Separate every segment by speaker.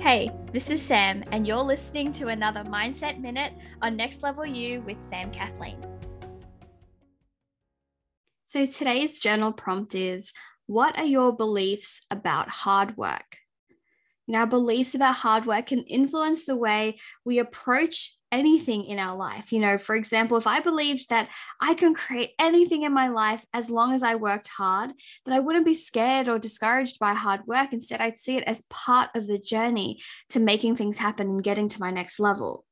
Speaker 1: Hey, this is Sam, and you're listening to another Mindset Minute on Next Level You with Sam Kathleen. So, today's journal prompt is What are your beliefs about hard work? Now, beliefs about hard work can influence the way we approach anything in our life. You know, for example, if I believed that I can create anything in my life as long as I worked hard, that I wouldn't be scared or discouraged by hard work. Instead, I'd see it as part of the journey to making things happen and getting to my next level.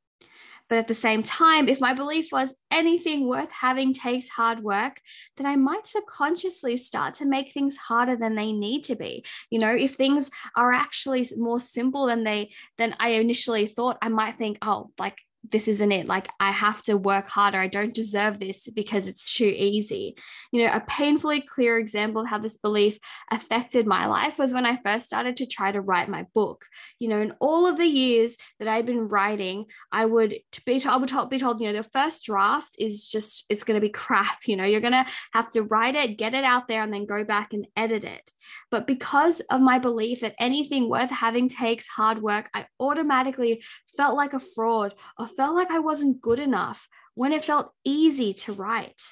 Speaker 1: But at the same time, if my belief was anything worth having takes hard work, then I might subconsciously start to make things harder than they need to be. You know, if things are actually more simple than they than I initially thought, I might think, oh, like this isn't it. Like, I have to work harder. I don't deserve this because it's too easy. You know, a painfully clear example of how this belief affected my life was when I first started to try to write my book. You know, in all of the years that I'd been writing, I would be told, be told, be told you know, the first draft is just, it's going to be crap. You know, you're going to have to write it, get it out there, and then go back and edit it. But because of my belief that anything worth having takes hard work, I automatically felt like a fraud or felt like I wasn't good enough when it felt easy to write.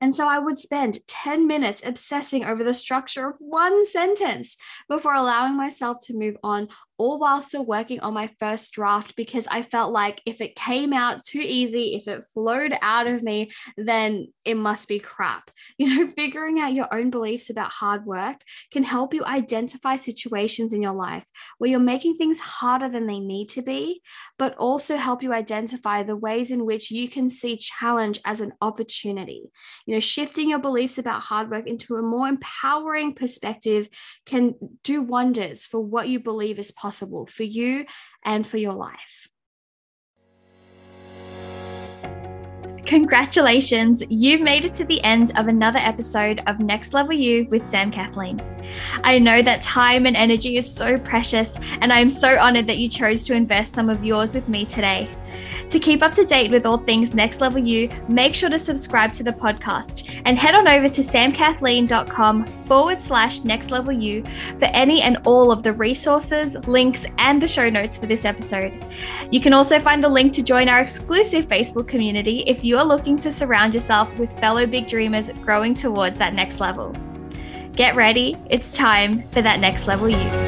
Speaker 1: And so I would spend 10 minutes obsessing over the structure of one sentence before allowing myself to move on, all while still working on my first draft because I felt like if it came out too easy, if it flowed out of me, then it must be crap. You know, figuring out your own beliefs about hard work can help you identify situations in your life where you're making things harder than they need to be, but also help you identify the ways in which you can see challenge as an opportunity. You know, shifting your beliefs about hard work into a more empowering perspective can do wonders for what you believe is possible possible for you and for your life. Congratulations, you've made it to the end of another episode of Next Level You with Sam Kathleen. I know that time and energy is so precious, and I am so honored that you chose to invest some of yours with me today. To keep up to date with all things Next Level You, make sure to subscribe to the podcast and head on over to samkathleen.com forward slash next level you for any and all of the resources, links, and the show notes for this episode. You can also find the link to join our exclusive Facebook community if you are looking to surround yourself with fellow big dreamers growing towards that next level. Get ready, it's time for that next level you.